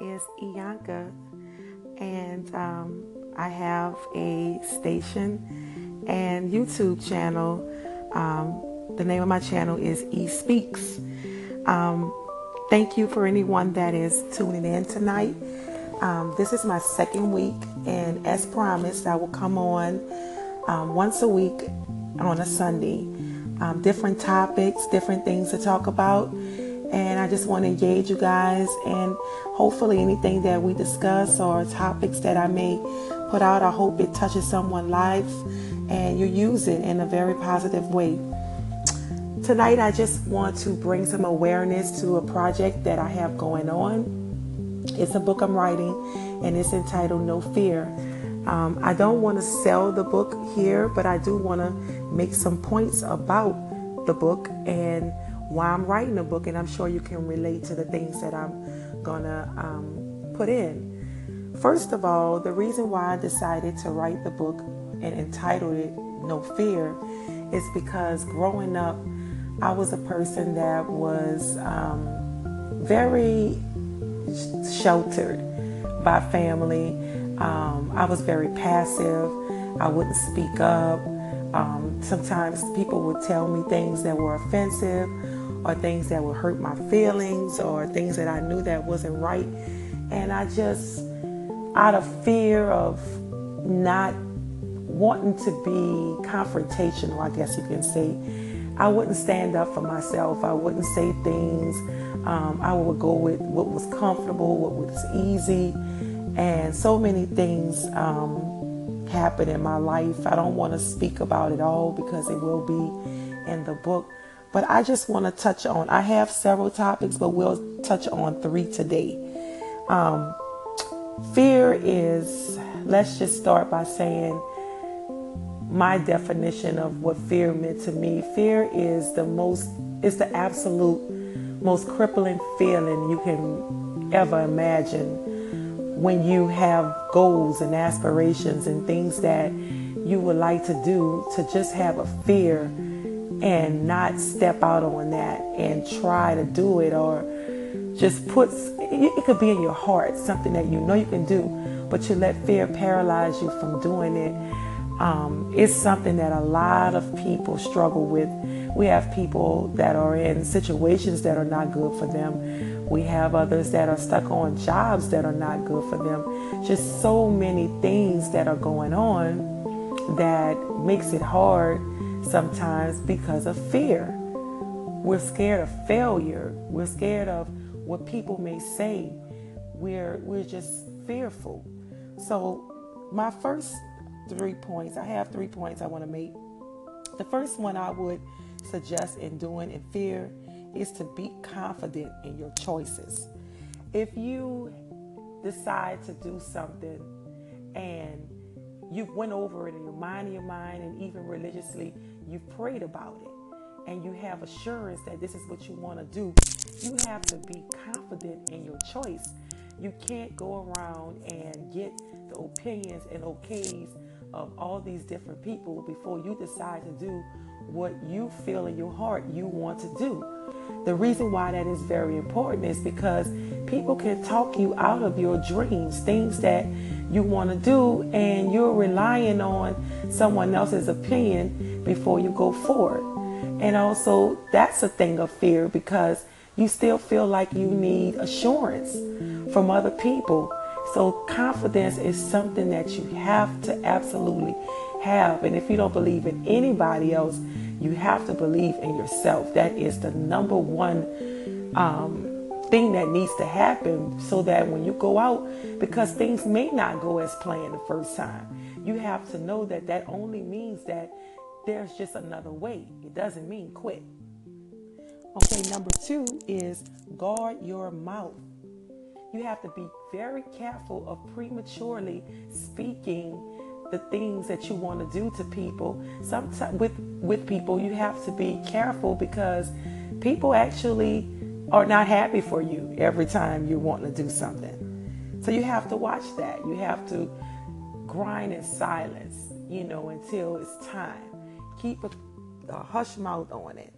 is Iyanka, and um, I have a station and YouTube channel. Um, the name of my channel is E Speaks. Um, thank you for anyone that is tuning in tonight. Um, this is my second week, and as promised, I will come on um, once a week on a Sunday. Um, different topics, different things to talk about and I just want to engage you guys and hopefully anything that we discuss or topics that I may put out, I hope it touches someone's life and you use it in a very positive way. Tonight, I just want to bring some awareness to a project that I have going on. It's a book I'm writing and it's entitled No Fear. Um, I don't want to sell the book here, but I do want to make some points about the book and why I'm writing a book, and I'm sure you can relate to the things that I'm gonna um, put in. First of all, the reason why I decided to write the book and entitled it No Fear is because growing up, I was a person that was um, very sheltered by family. Um, I was very passive. I wouldn't speak up. Um, sometimes people would tell me things that were offensive or things that would hurt my feelings or things that I knew that wasn't right. And I just, out of fear of not wanting to be confrontational, I guess you can say, I wouldn't stand up for myself. I wouldn't say things. Um, I would go with what was comfortable, what was easy. And so many things um, happened in my life. I don't want to speak about it all because it will be in the book. But I just want to touch on, I have several topics, but we'll touch on three today. Um, fear is, let's just start by saying my definition of what fear meant to me. Fear is the most, it's the absolute most crippling feeling you can ever imagine when you have goals and aspirations and things that you would like to do to just have a fear and not step out on that and try to do it or just put it could be in your heart something that you know you can do but you let fear paralyze you from doing it. Um, it's something that a lot of people struggle with. We have people that are in situations that are not good for them. We have others that are stuck on jobs that are not good for them. Just so many things that are going on that makes it hard sometimes because of fear. We're scared of failure. We're scared of what people may say. We're we're just fearful. So my first three points, I have three points I want to make. The first one I would suggest in doing in fear is to be confident in your choices. If you decide to do something and you went over it in your mind, in your mind, and even religiously, you've prayed about it, and you have assurance that this is what you want to do, you have to be confident in your choice. You can't go around and get the opinions and okays of all these different people before you decide to do what you feel in your heart you want to do. The reason why that is very important is because people can talk you out of your dreams, things that you want to do, and you're relying on someone else's opinion before you go forward. And also, that's a thing of fear because you still feel like you need assurance from other people. So, confidence is something that you have to absolutely have. And if you don't believe in anybody else, you have to believe in yourself. That is the number one um, thing that needs to happen so that when you go out, because things may not go as planned the first time, you have to know that that only means that there's just another way. It doesn't mean quit. Okay, number two is guard your mouth. You have to be very careful of prematurely speaking the things that you want to do to people. Sometimes with with people, you have to be careful because people actually are not happy for you every time you want to do something. So you have to watch that. You have to grind in silence, you know, until it's time. Keep a, a hush mouth on it.